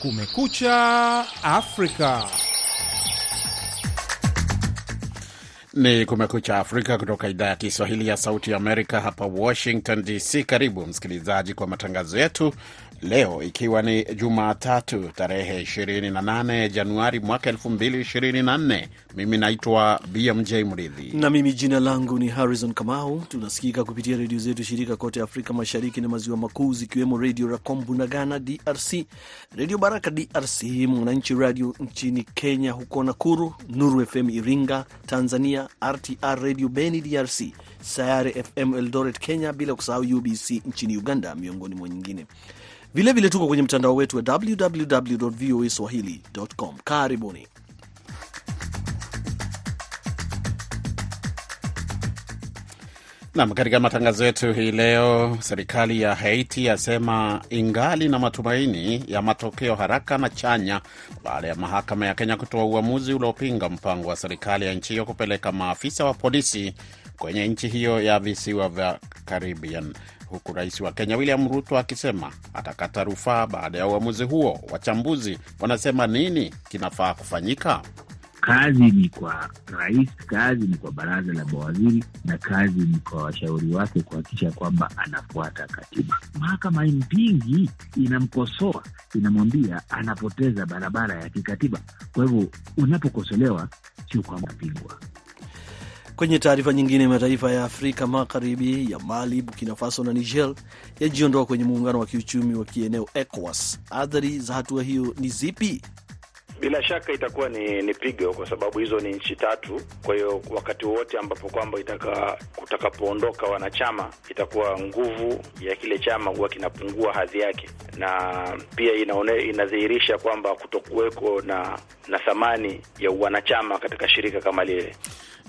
Kumekucha Afrika. Ni Kumekucha Afrika kutoka idhaa ya Kiswahili ya Sauti Amerika hapa Washington DC. Karibu msikilizaji kwa matangazo yetu leo, ikiwa ni Jumatatu tarehe 28 Januari mwaka 2024. Mimi naitwa BMJ Mridhi na mimi jina langu ni Harrison Kamau. Tunasikika kupitia redio zetu shirika kote Afrika Mashariki na Maziwa Makuu, zikiwemo Redio Rakombu na Ghana DRC, Redio Baraka DRC, Mwananchi Radio nchini Kenya, huko Nakuru, Nuru FM Iringa Tanzania, RTR Radio Beni DRC, Sayare FM Eldoret Kenya, bila kusahau UBC nchini Uganda, miongoni mwa nyingine. Vilevile tuko kwenye mtandao wetu wa www voa swahili.com. Karibuni. Nam, katika matangazo yetu hii leo, serikali ya Haiti yasema ingali na matumaini ya matokeo haraka na chanya baada ya mahakama ya Kenya kutoa uamuzi uliopinga mpango wa serikali ya nchi hiyo kupeleka maafisa wa polisi kwenye nchi hiyo ya visiwa vya Caribbean, huku rais wa Kenya William Ruto akisema atakata rufaa baada ya uamuzi huo. Wachambuzi wanasema nini kinafaa kufanyika? Kazi ni kwa rais, kazi ni kwa baraza la mawaziri na kazi ni kwa washauri wake kuhakikisha kwamba anafuata katiba. Mahakama mpingi inamkosoa, inamwambia anapoteza barabara ya kikatiba. Kwa hivyo unapokosolewa, sio kwamba pingwa. Kwenye taarifa nyingine, mataifa ya Afrika Magharibi ya Mali, Burkina Faso na Niger yajiondoa kwenye muungano wa kiuchumi wa kieneo ECOWAS. Athari za hatua hiyo ni zipi? Bila shaka itakuwa ni, ni pigo kwa sababu hizo ni nchi tatu. Kwa hiyo wakati wowote ambapo kwamba kutakapoondoka wanachama, itakuwa nguvu ya kile chama huwa kinapungua hadhi yake, na pia inaone, inadhihirisha kwamba kutokuweko na, na thamani ya wanachama katika shirika kama lile.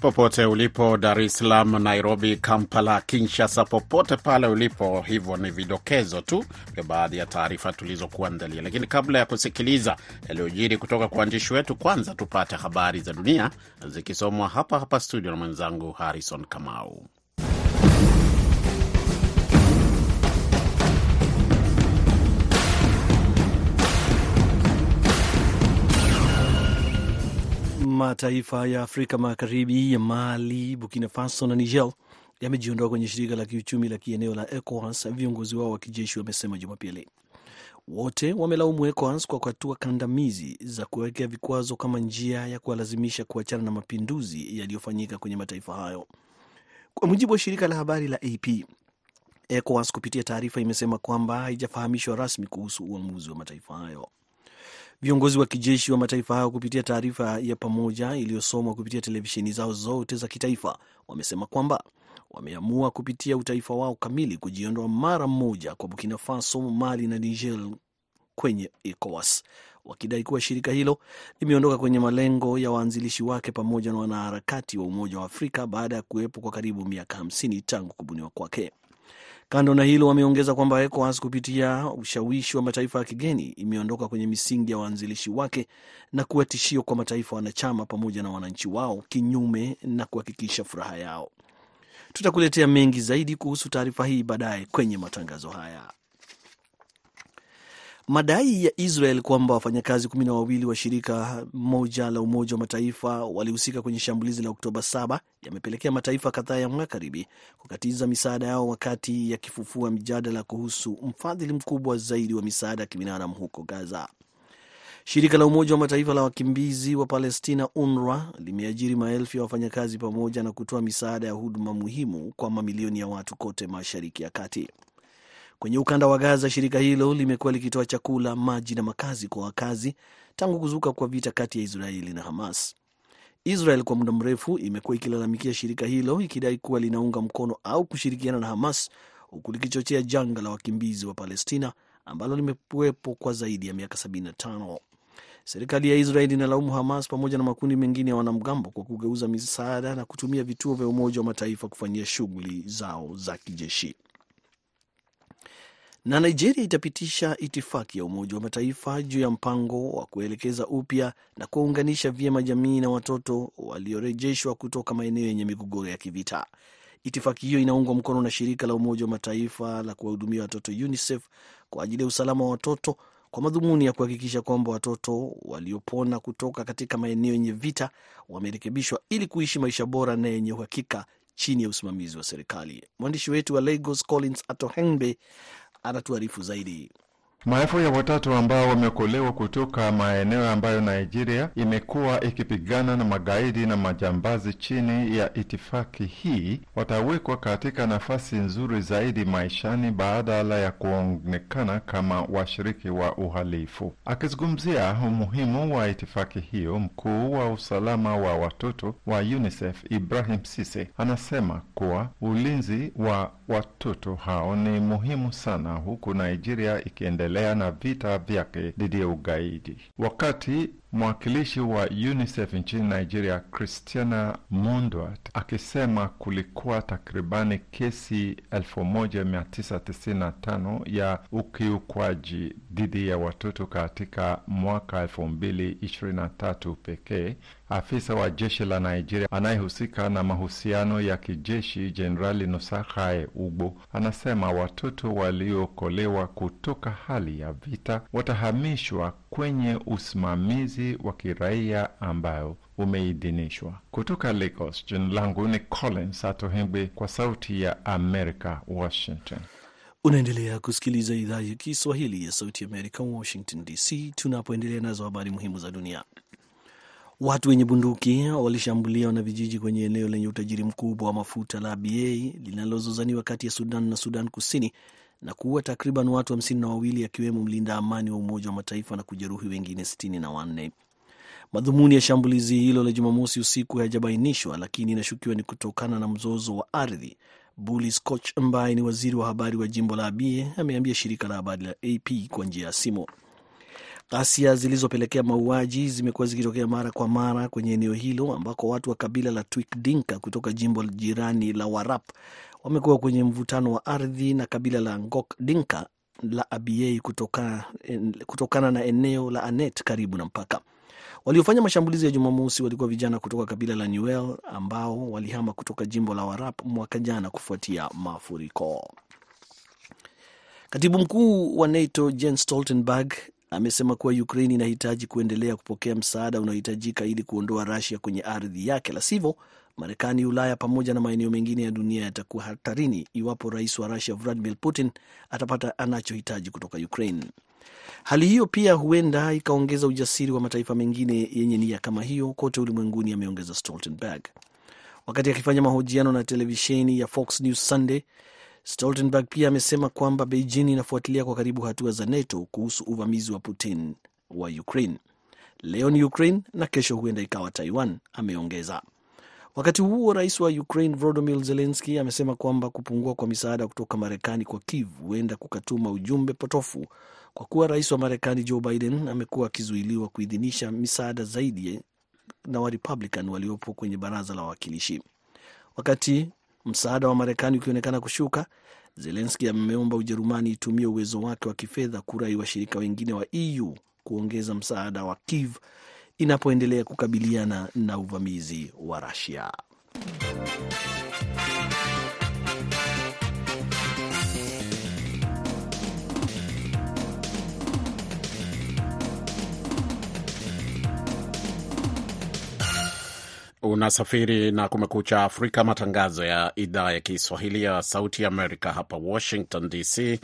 Popote ulipo, Dar es Salaam, Nairobi, Kampala, Kinshasa, popote pale ulipo. Hivyo ni vidokezo tu vya baadhi ya taarifa tulizokuandalia, lakini kabla ya kusikiliza yaliyojiri kutoka kwa waandishi wetu, kwanza tupate habari za dunia zikisomwa hapa hapa studio na mwenzangu Harrison Kamau. Mataifa ya Afrika Magharibi ya Mali, Burkina Faso na Niger yamejiondoa kwenye shirika la kiuchumi la kieneo la ECOWAS, viongozi wao wa kijeshi wamesema Jumapili. Wote wamelaumu ECOWAS kwa hatua kandamizi za kuwekea vikwazo kama njia ya kuwalazimisha kuachana na mapinduzi yaliyofanyika kwenye mataifa hayo. Kwa mujibu wa shirika la habari la AP, ECOWAS kupitia taarifa imesema kwamba haijafahamishwa rasmi kuhusu uamuzi wa mataifa hayo. Viongozi wa kijeshi wa mataifa hayo kupitia taarifa ya pamoja iliyosomwa kupitia televisheni zao zote za kitaifa wamesema kwamba wameamua kupitia utaifa wao kamili kujiondoa mara moja kwa Burkina Faso, Mali na Niger kwenye ECOWAS, wakidai kuwa shirika hilo limeondoka kwenye malengo ya waanzilishi wake pamoja na wanaharakati wa Umoja wa Afrika baada ya kuwepo kwa karibu miaka hamsini tangu kubuniwa kwake. Kando na hilo, wameongeza kwamba ECOWAS kupitia ushawishi wa mataifa ya kigeni imeondoka kwenye misingi ya waanzilishi wake na kuwa tishio kwa mataifa wanachama pamoja na wananchi wao, kinyume na kuhakikisha furaha yao. Tutakuletea mengi zaidi kuhusu taarifa hii baadaye kwenye matangazo haya. Madai ya Israel kwamba wafanyakazi kumi na wawili wa shirika moja la Umoja wa Mataifa walihusika kwenye shambulizi la Oktoba 7 yamepelekea mataifa kadhaa ya magharibi kukatiza misaada yao wakati yakifufua mjadala kuhusu mfadhili mkubwa zaidi wa misaada ya kibinadamu huko Gaza. Shirika la Umoja wa Mataifa la wakimbizi wa Palestina, UNRWA, limeajiri maelfu ya wafanyakazi pamoja na kutoa misaada ya huduma muhimu kwa mamilioni ya watu kote Mashariki ya Kati. Kwenye ukanda wa Gaza, shirika hilo limekuwa likitoa chakula, maji na makazi kwa wakazi tangu kuzuka kwa vita kati ya Israeli na Hamas. Israel kwa muda mrefu imekuwa ikilalamikia shirika hilo ikidai kuwa linaunga mkono au kushirikiana na Hamas, huku likichochea janga la wakimbizi wa Palestina ambalo limekuwepo kwa zaidi ya miaka 75. Serikali ya Israel inalaumu Hamas pamoja na makundi mengine ya wanamgambo kwa kugeuza misaada na kutumia vituo vya Umoja wa Mataifa kufanyia shughuli zao za kijeshi. Na Nigeria itapitisha itifaki ya Umoja wa Mataifa juu ya mpango wa kuelekeza upya na kuwaunganisha vyema jamii na watoto waliorejeshwa kutoka maeneo yenye migogoro ya kivita. Itifaki hiyo inaungwa mkono na shirika la Umoja wa Mataifa la kuwahudumia watoto UNICEF kwa ajili ya usalama wa watoto kwa madhumuni ya kuhakikisha kwamba watoto waliopona kutoka katika maeneo yenye vita wamerekebishwa ili kuishi maisha bora na yenye uhakika chini ya usimamizi wa serikali. Mwandishi wetu wa Lagos Collins Atohengbe anatuarifu zaidi. Maelfu ya watoto ambao wameokolewa kutoka maeneo ambayo Nigeria imekuwa ikipigana na magaidi na majambazi chini ya itifaki hii watawekwa katika nafasi nzuri zaidi maishani badala ya kuonekana kama washiriki wa uhalifu. Akizungumzia umuhimu wa itifaki hiyo, mkuu wa usalama wa watoto wa UNICEF Ibrahim Sise anasema kuwa ulinzi wa watoto hao ni muhimu sana, huku Nigeria ikiendelea na vita vyake dhidi ya ugaidi. Wakati mwakilishi wa UNICEF nchini Nigeria, Christiana Mundwat, akisema kulikuwa takribani kesi 1995 ya ukiukwaji dhidi ya watoto katika mwaka 2023 pekee. Afisa wa jeshi la Nigeria anayehusika na mahusiano ya kijeshi Jenerali Nosakae Ugbo anasema watoto waliookolewa kutoka hali ya vita watahamishwa kwenye usimamizi wa kiraia ambayo umeidhinishwa. Kutoka Lagos, jina langu ni Collins Atohengbe kwa Sauti ya Amerika, Washington. Unaendelea kusikiliza idhaa ya Kiswahili ya Sauti ya Amerika, Washington DC, tunapoendelea nazo habari muhimu za dunia. Watu wenye bunduki walishambulia wanavijiji kwenye eneo lenye utajiri mkubwa wa mafuta la aba linalozozaniwa kati ya Sudan na Sudan Kusini na kuua takriban watu hamsini na wawili akiwemo mlinda amani wa Umoja wa Mataifa na kujeruhi wengine sitini na wanne. Madhumuni ya shambulizi hilo la Jumamosi usiku hayajabainishwa, lakini inashukiwa ni kutokana na mzozo wa ardhi. Bully Scotch ambaye ni waziri wa habari wa jimbo la Abie ameambia shirika la habari la AP kwa njia ya simu. Ghasia zilizopelekea mauaji zimekuwa zikitokea mara kwa mara kwenye eneo hilo ambako watu wa kabila la Twik Dinka kutoka jimbo jirani la Warap wamekuwa kwenye mvutano wa ardhi na kabila la Ngok Dinka la Abyei kutoka, kutokana na eneo la Anet karibu na mpaka. Waliofanya mashambulizi ya Jumamosi walikuwa vijana kutoka kabila la Nuer ambao walihama kutoka jimbo la Warap mwaka jana kufuatia mafuriko. Katibu mkuu wa NATO Jens Stoltenberg amesema kuwa Ukraine inahitaji kuendelea kupokea msaada unaohitajika ili kuondoa Russia kwenye ardhi yake, la sivyo Marekani, Ulaya pamoja na maeneo mengine ya dunia yatakuwa hatarini iwapo rais wa Russia Vladimir Putin atapata anachohitaji kutoka Ukraine. Hali hiyo pia huenda ikaongeza ujasiri wa mataifa mengine yenye nia kama hiyo kote ulimwenguni, ameongeza Stoltenberg. Wakati akifanya mahojiano na televisheni ya Fox News Sunday, Stoltenberg pia amesema kwamba Beijing inafuatilia kwa karibu hatua za NATO kuhusu uvamizi wa Putin wa Ukraine. Leo ni Ukraine na kesho huenda ikawa Taiwan, ameongeza. Wakati huo rais wa Ukraine Volodymyr Zelensky amesema kwamba kupungua kwa misaada kutoka Marekani kwa Kiev huenda kukatuma ujumbe potofu kwa kuwa rais wa Marekani Joe Biden amekuwa akizuiliwa kuidhinisha misaada zaidi na Warepublican waliopo kwenye baraza la wawakilishi. Wakati msaada wa Marekani ukionekana kushuka, Zelenski ameomba Ujerumani itumie uwezo wake wa kifedha kurai washirika wengine wa EU kuongeza msaada wa Kiev inapoendelea kukabiliana na uvamizi wa Russia. Unasafiri na Kumekucha Afrika, matangazo ya idhaa ya Kiswahili ya Sauti Amerika hapa Washington DC.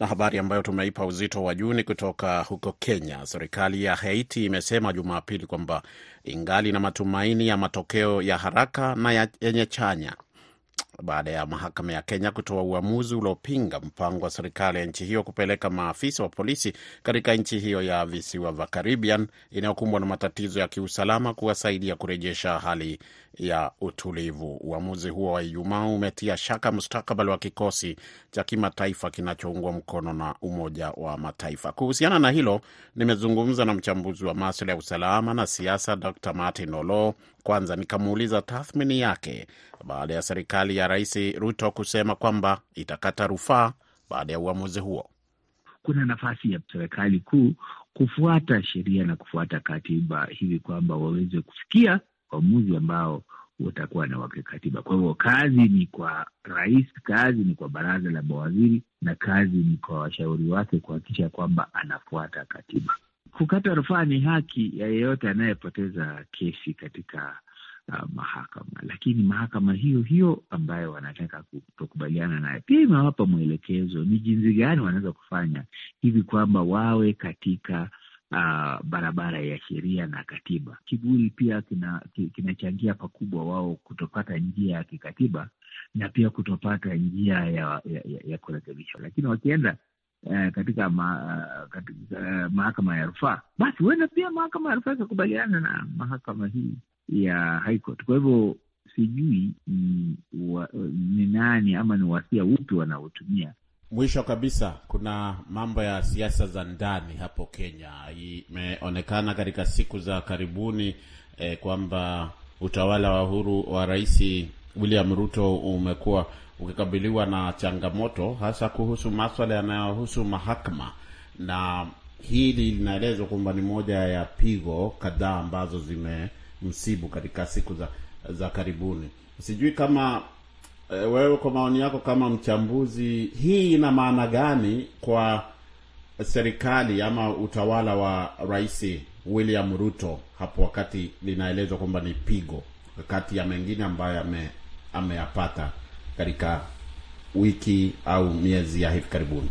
Na habari ambayo tumeipa uzito wa juu ni kutoka huko Kenya. Serikali ya Haiti imesema Jumapili kwamba ingali na matumaini ya matokeo ya haraka na yenye chanya baada ya mahakama ya Kenya kutoa uamuzi uliopinga mpango wa serikali ya nchi hiyo kupeleka maafisa wa polisi katika nchi hiyo ya visiwa vya Caribbean inayokumbwa na matatizo ya kiusalama kuwasaidia kurejesha hali ya utulivu. Uamuzi huo wa Ijumaa umetia shaka mustakabali wa kikosi cha kimataifa kinachoungwa mkono na Umoja wa Mataifa. Kuhusiana na hilo, nimezungumza na mchambuzi wa maswala ya usalama na siasa Dr Martin Olo. Kwanza nikamuuliza tathmini yake baada ya serikali ya Rais Ruto kusema kwamba itakata rufaa baada ya uamuzi huo. Kuna nafasi ya serikali kuu kufuata sheria na kufuata katiba hivi kwamba waweze kufikia uamuzi ambao utakuwa na wakikatiba. Kwa hivyo kazi ni kwa rais, kazi ni kwa baraza la mawaziri na kazi ni kwa washauri wake kuhakikisha kwamba anafuata katiba. Kukata rufaa ni haki ya yeyote anayepoteza kesi katika uh, mahakama, lakini mahakama hiyo hiyo ambayo wanataka kutokubaliana naye pia imewapa mwelekezo ni jinsi gani wanaweza kufanya hivi kwamba wawe katika uh, barabara ya sheria na katiba. Kiburi pia kinachangia kina pakubwa wao kutopata njia ya kikatiba na pia kutopata njia ya, ya, ya, ya kurekebishwa, lakini wakienda uh, katika, ma, uh, katika eh, mahakama ya rufaa, basi huenda pia mahakama ya rufaa ikakubaliana na mahakama hii ya High Court. Kwa hivyo sijui ni, wa, ni nani ama ni wasia upi wanaotumia Mwisho kabisa, kuna mambo ya siasa za ndani hapo Kenya. Imeonekana katika siku za karibuni eh, kwamba utawala wa huru wa Rais William Ruto umekuwa ukikabiliwa na changamoto hasa kuhusu maswala yanayohusu mahakama, na hili linaelezwa kwamba ni moja ya pigo kadhaa ambazo zimemsibu katika siku za, za karibuni. Sijui kama wewe kwa maoni yako kama mchambuzi, hii ina maana gani kwa serikali ama utawala wa Rais William Ruto hapo, wakati linaelezwa kwamba ni pigo kati ya mengine ambayo ame, ameyapata katika wiki au miezi ya hivi karibuni?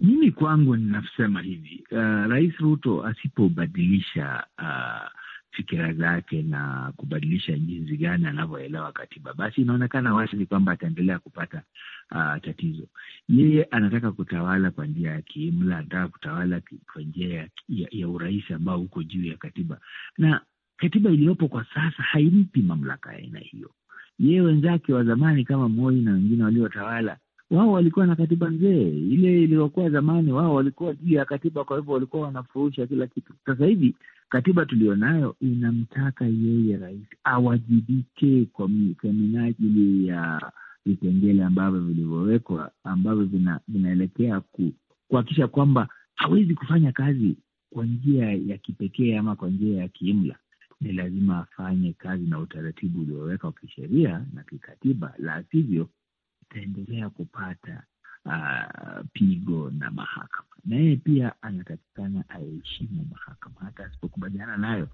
Mimi kwangu ninasema hivi, uh, Rais Ruto asipobadilisha uh, fikira zake na kubadilisha jinsi gani anavyoelewa katiba, basi inaonekana wazi kwamba ataendelea kupata uh, tatizo. Yeye anataka kutawala kwa njia ya kiimla, anataka kutawala kwa njia ya, ya, ya urais ambao uko juu ya katiba, na katiba iliyopo kwa sasa haimpi mamlaka ya aina hiyo. Yeye wenzake wa zamani kama Moi na wengine waliotawala wao walikuwa na katiba nzee ile iliyokuwa zamani, wao walikuwa juu ya katiba, kwa hivyo walikuwa wanafurusha kila kitu. Sasa hivi katiba tulionayo inamtaka yeye rais awajibike kwa minajili ya vipengele ambavyo vilivyowekwa ambavyo vina, vinaelekea kuhakikisha kwamba hawezi kufanya kazi kwa njia ya kipekee ama kwa njia ya kiimla. Ni lazima afanye kazi na utaratibu ulioweka wa kisheria na kikatiba, la sivyo itaendelea kupata uh, pigo na mahakama. Na yeye pia anatakikana aheshimu mahakama, hata asipokubaliana nayo,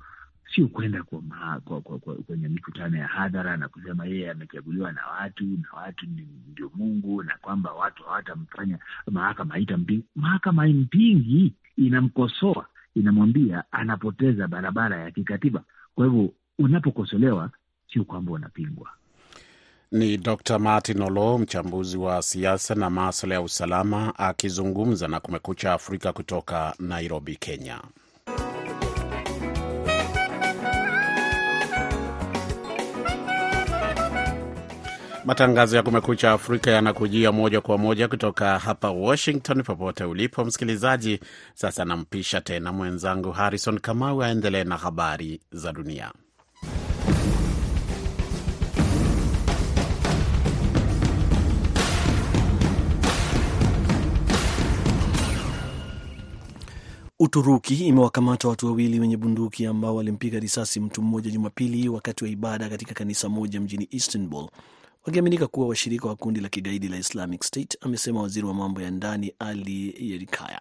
sio kwenda kwa kwa, kwa, kwa, kwenye mikutano ya hadhara na kusema yeye amechaguliwa na watu na watu ndio Mungu na kwamba watu hawatamfanya mahakama haitampingi. Mahakama haimpingi, inamkosoa, inamwambia anapoteza barabara ya kikatiba. Kwa hivyo unapokosolewa, sio kwamba unapingwa. Ni Dr Martin Olo, mchambuzi wa siasa na maswala ya usalama, akizungumza na Kumekucha Afrika kutoka Nairobi, Kenya. Matangazo ya Kumekucha Afrika yanakujia moja kwa moja kutoka hapa Washington. Popote ulipo msikilizaji, sasa nampisha tena mwenzangu Harrison Kamau aendelee na habari za dunia. Uturuki imewakamata watu wawili wenye bunduki ambao walimpiga risasi mtu mmoja Jumapili wakati wa ibada katika kanisa moja mjini Istanbul, wakiaminika kuwa washirika wa kundi la kigaidi la Islamic State, amesema waziri wa mambo ya ndani Ali Yerikaya.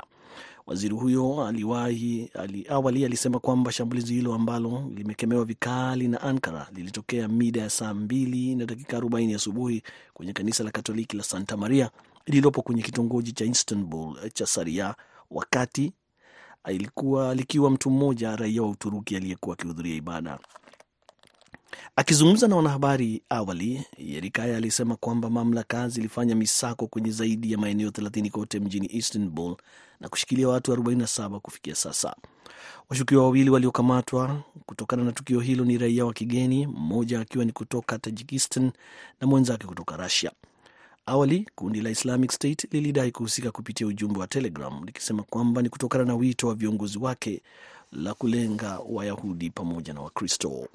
Waziri huyo aliwahi ali, awali alisema kwamba shambulizi hilo ambalo limekemewa vikali na Ankara lilitokea mida ya saa mbili na dakika 40 asubuhi kwenye kanisa la Katoliki la Santa Maria lililopo kwenye kitongoji cha Istanbul cha Saria wakati ilikuwa likiwa mtu mmoja raia wa Uturuki aliyekuwa akihudhuria ibada. Akizungumza na wanahabari awali, Yerikaya alisema kwamba mamlaka zilifanya misako kwenye zaidi ya maeneo 30 kote mjini Istanbul na kushikilia watu 47 kufikia sasa. Washukiwa wawili waliokamatwa kutokana na tukio hilo ni raia wa kigeni, mmoja akiwa ni kutoka Tajikistan na mwenzake kutoka Russia. Awali kundi la Islamic State lilidai kuhusika kupitia ujumbe wa Telegram likisema kwamba ni kutokana na wito wa viongozi wake la kulenga Wayahudi pamoja na Wakristo.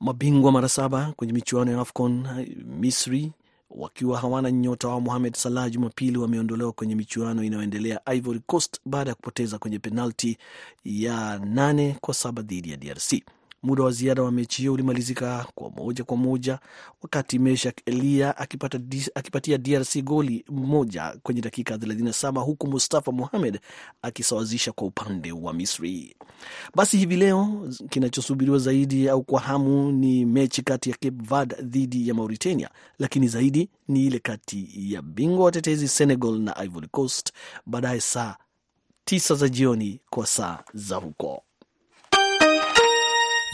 Mabingwa mara saba kwenye michuano ya AFCON Misri wakiwa hawana nyota wao Mohamed Salah Jumapili wameondolewa kwenye michuano inayoendelea Ivory Coast baada ya kupoteza kwenye penalti ya nane kwa saba dhidi ya DRC. Muda wa ziada wa mechi hiyo ulimalizika kwa moja kwa moja wakati Meshak Elia akipata, akipatia DRC goli moja kwenye dakika 37 huku Mustafa Mohamed akisawazisha kwa upande wa Misri. Basi hivi leo kinachosubiriwa zaidi au kwa hamu ni mechi kati ya Cape Verde dhidi ya Mauritania, lakini zaidi ni ile kati ya bingwa watetezi Senegal na Ivory Coast baadaye saa tisa za jioni kwa saa za huko.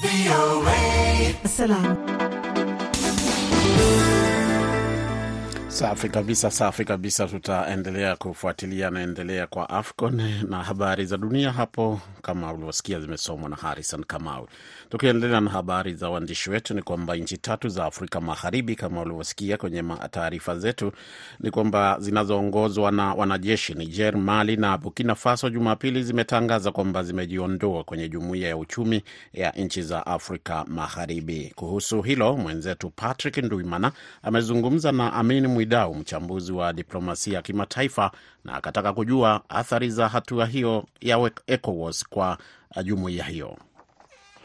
VOA. Assalam. Safi kabisa, safi kabisa. Tutaendelea kufuatilia naendelea kwa AFCON na habari za dunia hapo, kama ulivyosikia, zimesomwa na Harrison Kamau. Tukiendelea na habari za waandishi wetu, ni kwamba nchi tatu za Afrika Magharibi, kama ulivyosikia kwenye taarifa zetu, ni kwamba zinazoongozwa na wanajeshi Niger, Mali na Burkina Faso, Jumapili zimetangaza kwamba zimejiondoa kwenye jumuiya ya uchumi ya nchi za Afrika Magharibi. Kuhusu hilo, mwenzetu Patrick Nduimana amezungumza na Amin Mwidau, mchambuzi wa diplomasia ya kimataifa, na akataka kujua athari za hatua hiyo ya ECOWAS kwa jumuiya hiyo.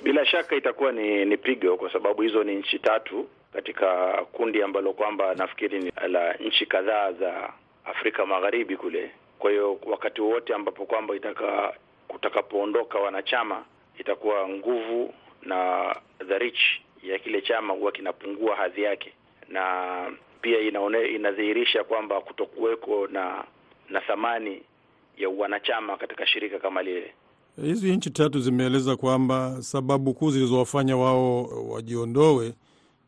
Bila shaka itakuwa ni, ni pigo kwa sababu hizo ni nchi tatu katika kundi ambalo kwamba nafikiri ni la nchi kadhaa za Afrika Magharibi kule. Kwa hiyo wakati wowote ambapo kwamba itaka kutakapoondoka wanachama, itakuwa nguvu na dharich ya kile chama huwa kinapungua hadhi yake, na pia inaone, inadhihirisha kwamba kutokuweko na na thamani ya wanachama katika shirika kama lile. Hizi nchi tatu zimeeleza kwamba sababu kuu zilizowafanya wao wajiondoe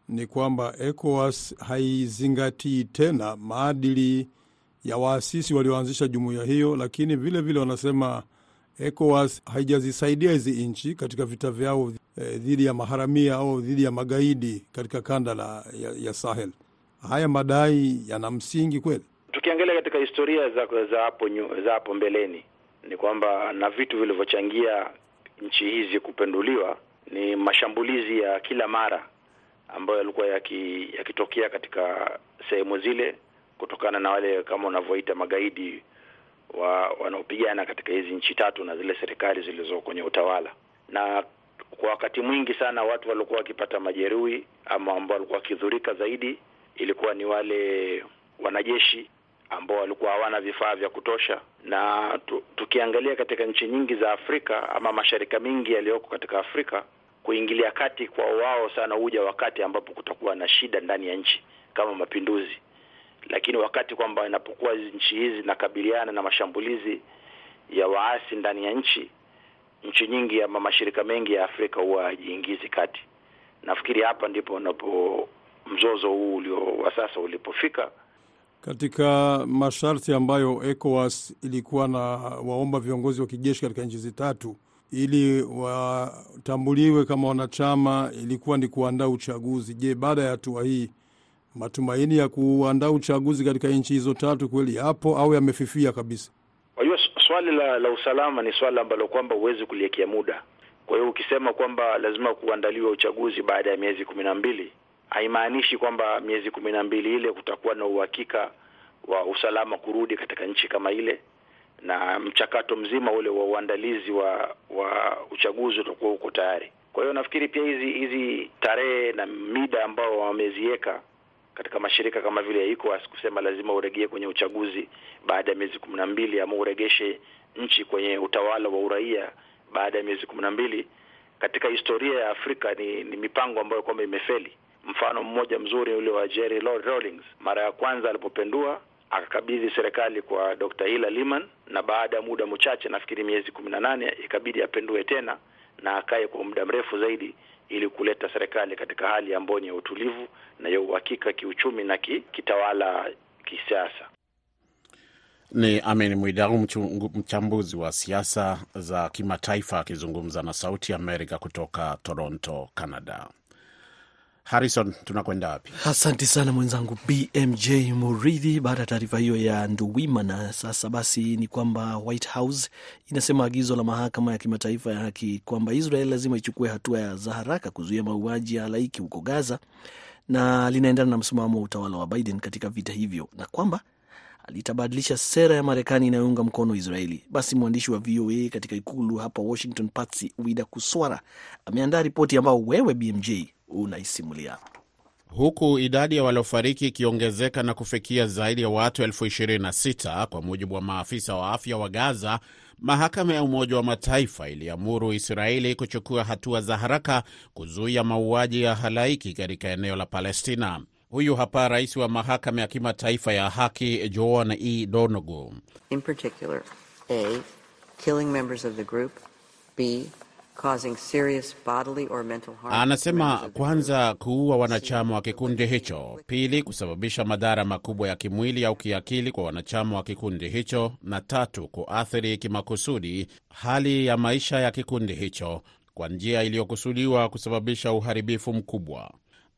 ni kwamba ECOWAS haizingatii tena maadili ya waasisi walioanzisha jumuiya hiyo, lakini vile vile wanasema ECOWAS haijazisaidia hizi nchi katika vita vyao eh, dhidi ya maharamia au dhidi ya magaidi katika kanda la ya, ya Sahel. Haya madai yana msingi kweli? Tukiangalia katika historia za za hapo za hapo mbeleni ni kwamba na vitu vilivyochangia nchi hizi kupenduliwa ni mashambulizi ya kila mara ambayo yalikuwa yakitokea yaki katika sehemu zile, kutokana na wale kama unavyoita magaidi wa wanaopigana katika hizi nchi tatu na zile serikali zilizo kwenye utawala. Na kwa wakati mwingi sana watu walikuwa wakipata majeruhi ama ambao walikuwa wakidhurika zaidi ilikuwa ni wale wanajeshi ambao walikuwa hawana vifaa vya kutosha. Na tu, tukiangalia katika nchi nyingi za Afrika ama mashirika mengi yaliyoko katika Afrika, kuingilia kati kwa wao sana huja wakati ambapo kutakuwa na shida ndani ya nchi kama mapinduzi, lakini wakati kwamba inapokuwa nchi hizi zinakabiliana na mashambulizi ya waasi ndani ya nchi, nchi nyingi ama mashirika mengi ya Afrika huwa hajiingizi kati. Nafikiri hapa ndipo unapo mzozo huu ulio wa sasa ulipofika katika masharti ambayo ECOWAS ilikuwa na waomba viongozi wa kijeshi katika nchi hizi tatu ili watambuliwe kama wanachama, ilikuwa ni kuandaa uchaguzi. Je, baada ya hatua hii matumaini ya kuandaa uchaguzi katika nchi hizo tatu kweli yapo au yamefifia kabisa? Kwa hiyo swali la, la usalama ni swala ambalo kwamba huwezi kuliekea muda. Kwa hiyo ukisema kwamba lazima kuandaliwa uchaguzi baada ya miezi kumi na mbili haimaanishi kwamba miezi kumi na mbili ile kutakuwa na uhakika wa usalama kurudi katika nchi kama ile, na mchakato mzima ule wa uandalizi wa wa uchaguzi utakuwa uko tayari. Kwa hiyo nafikiri pia hizi hizi tarehe na mida ambao wameziweka katika mashirika kama vile ya kusema lazima uregee kwenye uchaguzi baada ya miezi kumi na mbili ama uregeshe nchi kwenye utawala wa uraia baada ya miezi kumi na mbili katika historia ya Afrika ni, ni mipango ambayo kwamba imefeli. Mfano mmoja mzuri ule wa Jerry Rawlings, mara ya kwanza alipopendua akakabidhi serikali kwa Dr. Hila Liman, na baada ya muda mchache, nafikiri miezi kumi na nane, ikabidi apendue tena na akae kwa muda mrefu zaidi ili kuleta serikali katika hali ambayo ni ya utulivu na ya uhakika kiuchumi na ki, kitawala kisiasa. Ni Amin Mwidau, mchambuzi wa siasa za kimataifa akizungumza na Sauti Amerika kutoka Toronto, Canada. Harrison, tunakwenda wapi? Asante sana mwenzangu BMJ Muridhi. Baada ya taarifa hiyo ya Nduwimana, sasa basi ni kwamba White House inasema agizo la mahakama ya kimataifa ya haki kwamba Israel lazima ichukue hatua za haraka kuzuia mauaji ya halaiki huko Gaza na linaendana na msimamo wa utawala wa Biden katika vita hivyo na kwamba litabadilisha sera ya Marekani inayounga mkono Israeli. Basi mwandishi wa VOA katika ikulu hapa Washington, Patsy Wida Kuswara ameandaa ripoti ambayo wewe BMJ unaisimulia. Huku idadi ya waliofariki ikiongezeka na kufikia zaidi ya watu elfu 26 kwa mujibu wa maafisa wa afya wa Gaza, mahakama ya Umoja wa Mataifa iliamuru Israeli kuchukua hatua za haraka kuzuia mauaji ya halaiki katika eneo la Palestina. Huyu hapa rais wa mahakama ya kimataifa ya haki Joan E. Donoghue. In particular, A, killing members of the group, B, causing serious bodily or mental harm. Anasema kwanza, kuua wanachama wa kikundi hicho; pili, kusababisha madhara makubwa ya kimwili au kiakili kwa wanachama wa kikundi hicho; na tatu, kuathiri kimakusudi hali ya maisha ya kikundi hicho kwa njia iliyokusudiwa kusababisha uharibifu mkubwa.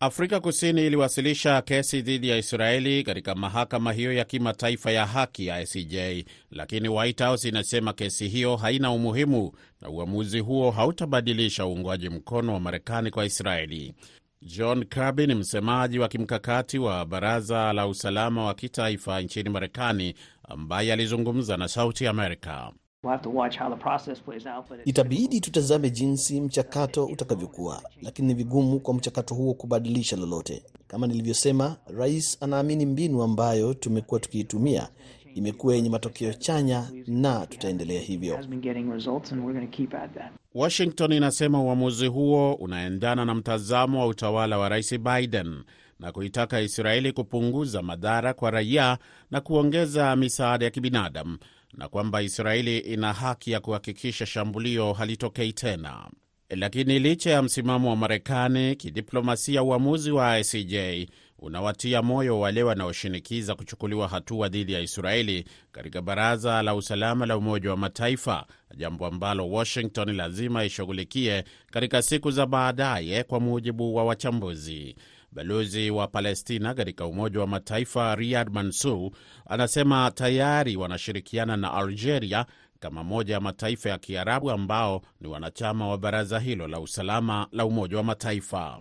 Afrika Kusini iliwasilisha kesi dhidi ya Israeli katika mahakama hiyo ya kimataifa ya haki ya ICJ, lakini White House inasema kesi hiyo haina umuhimu na uamuzi huo hautabadilisha uungwaji mkono wa Marekani kwa Israeli. John Kirby ni msemaji wa kimkakati wa Baraza la Usalama wa Kitaifa nchini Marekani, ambaye alizungumza na Sauti Amerika. Itabidi tutazame jinsi mchakato utakavyokuwa, lakini ni vigumu kwa mchakato huo kubadilisha lolote. Kama nilivyosema, rais anaamini mbinu ambayo tumekuwa tukiitumia imekuwa yenye matokeo chanya na tutaendelea hivyo. Washington inasema uamuzi huo unaendana na mtazamo wa utawala wa rais Biden na kuitaka Israeli kupunguza madhara kwa raia na kuongeza misaada ya kibinadamu na kwamba Israeli ina haki ya kuhakikisha shambulio halitokei tena. Lakini licha ya msimamo wa Marekani kidiplomasia, uamuzi wa ICJ unawatia moyo wale wanaoshinikiza kuchukuliwa hatua dhidi ya Israeli katika Baraza la Usalama la Umoja wa Mataifa, jambo ambalo Washington lazima ishughulikie katika siku za baadaye, kwa mujibu wa wachambuzi. Balozi wa Palestina katika Umoja wa Mataifa Riyad Mansour anasema tayari wanashirikiana na Algeria kama moja ya mataifa ya Kiarabu ambao ni wanachama wa baraza hilo la usalama la Umoja wa Mataifa.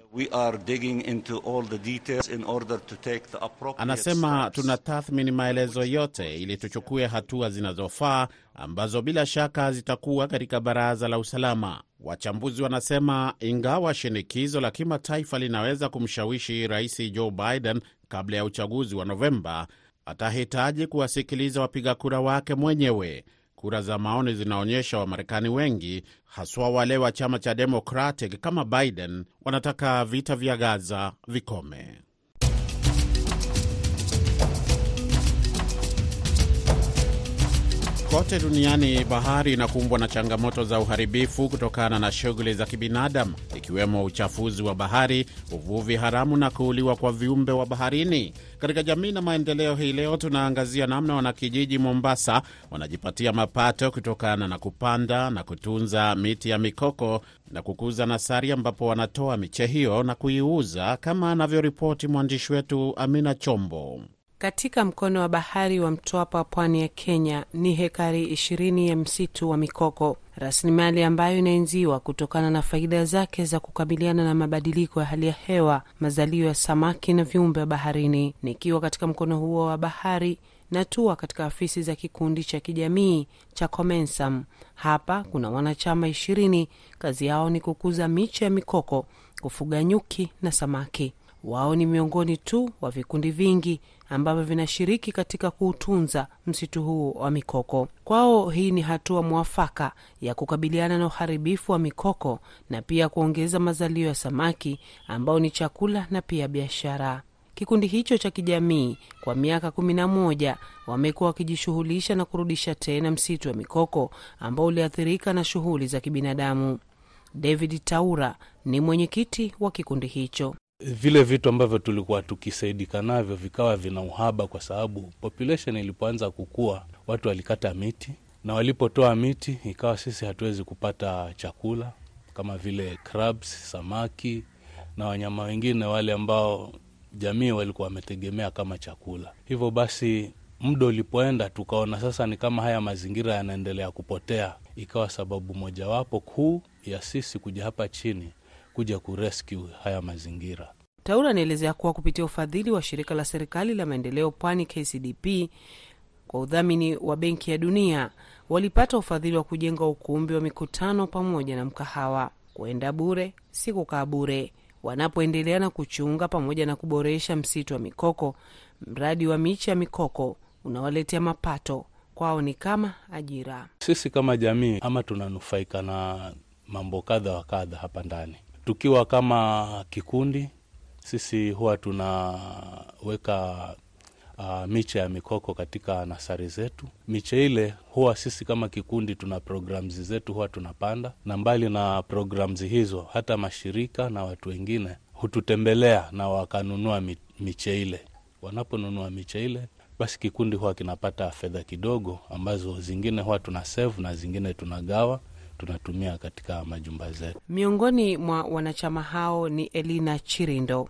Anasema tunatathmini maelezo yote ili tuchukue hatua zinazofaa ambazo bila shaka zitakuwa katika baraza la usalama. Wachambuzi wanasema ingawa shinikizo la kimataifa linaweza kumshawishi Rais Joe Biden kabla ya uchaguzi wa Novemba, atahitaji kuwasikiliza wapiga kura wake mwenyewe. Kura za maoni zinaonyesha Wamarekani wengi haswa wale wa chama cha Democratic kama Biden wanataka vita vya Gaza vikome. Kote duniani bahari inakumbwa na changamoto za uharibifu kutokana na shughuli za kibinadamu, ikiwemo uchafuzi wa bahari, uvuvi haramu na kuuliwa kwa viumbe wa baharini. Katika jamii na maendeleo, hii leo tunaangazia namna wanakijiji Mombasa wanajipatia mapato kutokana na kupanda na kutunza miti ya mikoko na kukuza nasari, ambapo wanatoa miche hiyo na kuiuza, kama anavyoripoti mwandishi wetu Amina Chombo. Katika mkono wa bahari wa Mtwapa pwani ya Kenya ni hekari ishirini ya msitu wa mikoko, rasilimali ambayo inaenziwa kutokana na faida zake za kukabiliana na mabadiliko ya hali ya hewa, mazalio ya samaki na viumbe wa baharini. Nikiwa katika mkono huo wa bahari natua katika afisi za kikundi cha kijamii cha Comensam. Hapa kuna wanachama ishirini. Kazi yao ni kukuza miche ya mikoko, kufuga nyuki na samaki. Wao ni miongoni tu wa vikundi vingi ambavyo vinashiriki katika kuutunza msitu huu wa mikoko. Kwao hii ni hatua mwafaka ya kukabiliana na uharibifu wa mikoko na pia kuongeza mazalio ya samaki ambao ni chakula na pia biashara. Kikundi hicho cha kijamii kwa miaka kumi na moja wamekuwa wakijishughulisha na kurudisha tena msitu wa mikoko ambao uliathirika na shughuli za kibinadamu. David Taura ni mwenyekiti wa kikundi hicho. Vile vitu ambavyo tulikuwa tukisaidika navyo vikawa vina uhaba, kwa sababu population ilipoanza kukua, watu walikata miti, na walipotoa miti ikawa sisi hatuwezi kupata chakula kama vile crabs, samaki na wanyama wengine wale ambao jamii walikuwa wametegemea kama chakula. Hivyo basi muda ulipoenda, tukaona sasa ni kama haya mazingira yanaendelea kupotea, ikawa sababu mojawapo kuu ya sisi kuja hapa chini kuja kurescue haya mazingira. Taura anaelezea kuwa kupitia ufadhili wa shirika la serikali la maendeleo Pwani KCDP kwa udhamini wa Benki ya Dunia walipata ufadhili wa kujenga ukumbi wa mikutano pamoja na mkahawa. Kuenda bure si kukaa bure. Wanapoendelea na kuchunga pamoja na kuboresha msitu wa mikoko, mradi wa miche ya mikoko unawaletea mapato kwao, ni kama ajira. Sisi kama jamii ama tunanufaika na mambo kadha wa kadha hapa ndani. Tukiwa kama kikundi, sisi huwa tunaweka uh, miche ya mikoko katika nasari zetu. Miche ile huwa sisi kama kikundi tuna programs zetu huwa tunapanda, na mbali na programs hizo, hata mashirika na watu wengine hututembelea na wakanunua miche ile. Wanaponunua miche ile, basi kikundi huwa kinapata fedha kidogo, ambazo zingine huwa tuna save na zingine tunagawa tunatumia katika majumba zetu. Miongoni mwa wanachama hao ni Elina Chirindo.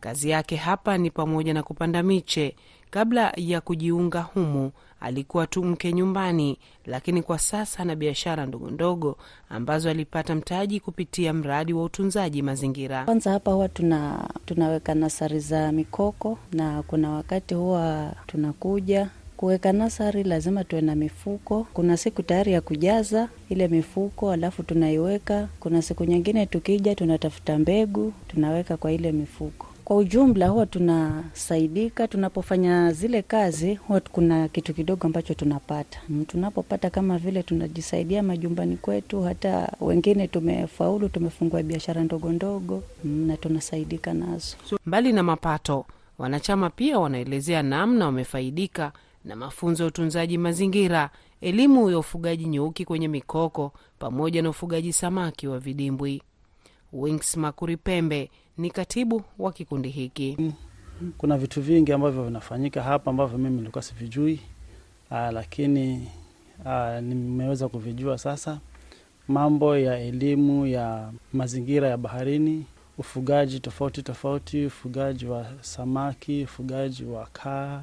Kazi yake hapa ni pamoja na kupanda miche. Kabla ya kujiunga humu, alikuwa tu mke nyumbani, lakini kwa sasa ana biashara ndogo ndogo ambazo alipata mtaji kupitia mradi wa utunzaji mazingira. Kwanza hapa huwa tuna tunaweka nasari za mikoko, na kuna wakati huwa tunakuja kuweka nasari lazima tuwe na mifuko. Kuna siku tayari ya kujaza ile mifuko, alafu tunaiweka. Kuna siku nyingine tukija, tunatafuta mbegu, tunaweka kwa ile mifuko. Kwa ujumla, huwa tunasaidika tunapofanya zile kazi, huwa kuna kitu kidogo ambacho tunapata. Tunapopata kama vile tunajisaidia majumbani kwetu, hata wengine tumefaulu, tumefungua biashara ndogo ndogo na tunasaidika nazo. Mbali na mapato, wanachama pia wanaelezea namna wamefaidika na mafunzo ya utunzaji mazingira, elimu ya ufugaji nyuki kwenye mikoko, pamoja na ufugaji samaki wa vidimbwi. Wings Makuri Pembe ni katibu wa kikundi hiki. Kuna vitu vingi ambavyo vinafanyika hapa ambavyo mimi nilikuwa sivijui, aa, lakini aa, nimeweza kuvijua sasa. Mambo ya elimu ya mazingira ya baharini, ufugaji tofauti tofauti, ufugaji wa samaki, ufugaji wa kaa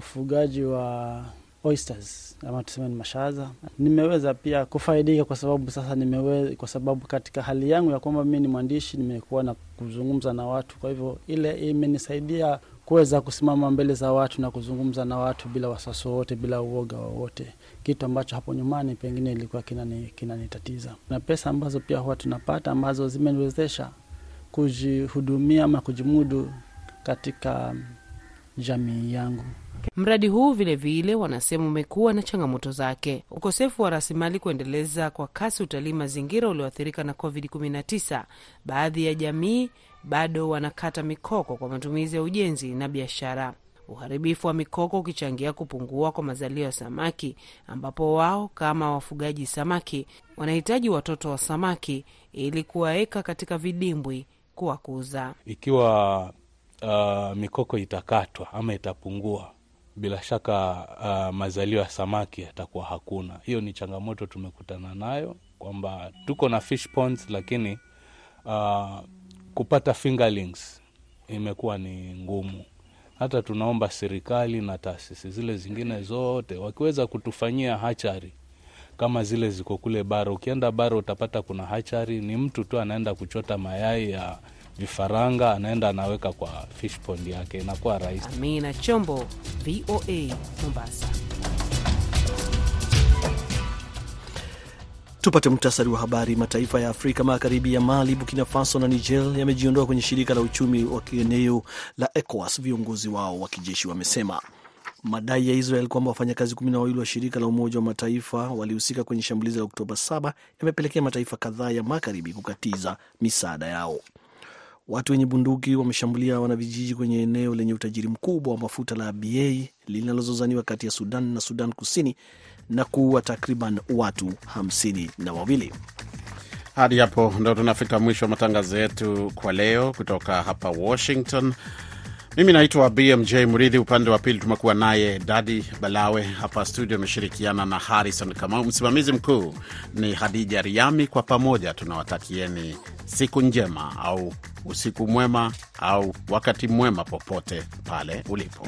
ufugaji wa oysters ama tuseme ni mashaza. Nimeweza pia kufaidika kwa sababu sasa nimeweza, kwa sababu katika hali yangu ya kwamba mimi ni mwandishi, nimekuwa na kuzungumza na watu, kwa hivyo ile imenisaidia kuweza kusimama mbele za watu na kuzungumza na watu bila wasiwasi wowote, bila uoga wowote, kitu ambacho hapo nyumbani pengine ilikuwa kinanitatiza. Kinani na pesa ambazo pia huwa tunapata ambazo zimeniwezesha kujihudumia ama kujimudu katika jamii yangu. Mradi huu vilevile vile, wanasema umekuwa na changamoto zake: ukosefu wa rasilimali kuendeleza kwa kasi utalii mazingira ulioathirika na COVID-19. Baadhi ya jamii bado wanakata mikoko kwa matumizi ya ujenzi na biashara, uharibifu wa mikoko ukichangia kupungua kwa mazalio ya samaki, ambapo wao kama wafugaji samaki wanahitaji watoto wa samaki ili kuwaweka katika vidimbwi kuwakuza. Ikiwa uh, mikoko itakatwa ama itapungua bila shaka uh, mazalio ya samaki yatakuwa hakuna. Hiyo ni changamoto tumekutana nayo, kwamba tuko na fish ponds, lakini uh, kupata fingerlings imekuwa ni ngumu. Hata tunaomba serikali na taasisi zile zingine zote wakiweza kutufanyia hachari kama zile ziko kule bara. Ukienda bara utapata kuna hachari, ni mtu tu anaenda kuchota mayai ya vifaranga anaenda anaweka kwa fish pond yake, inakuwa rahisi. Amina Chombo, VOA Mombasa. Tupate muhtasari wa habari. Mataifa ya Afrika Magharibi ya Mali, Burkina Faso na Niger yamejiondoa kwenye shirika la uchumi wa kieneo la ECOWAS, viongozi wao wa kijeshi wamesema. Madai ya Israel kwamba wafanyakazi kumi na wawili wa shirika la Umoja wa Mataifa walihusika kwenye shambulizi la Oktoba 7 yamepelekea mataifa kadhaa ya magharibi kukatiza misaada yao. Watu wenye bunduki wameshambulia wanavijiji kwenye eneo lenye utajiri mkubwa wa mafuta la ba linalozozaniwa kati ya Sudan na Sudan Kusini na kuua takriban watu hamsini na wawili. Hadi hapo ndo tunafika mwisho wa matangazo yetu kwa leo kutoka hapa Washington. Mimi naitwa BMJ Mridhi, upande wa pili tumekuwa naye Dadi Balawe hapa studio, ameshirikiana na Harrison Kamau. Msimamizi mkuu ni Hadija Riami. Kwa pamoja tunawatakieni siku njema au usiku mwema au wakati mwema popote pale ulipo.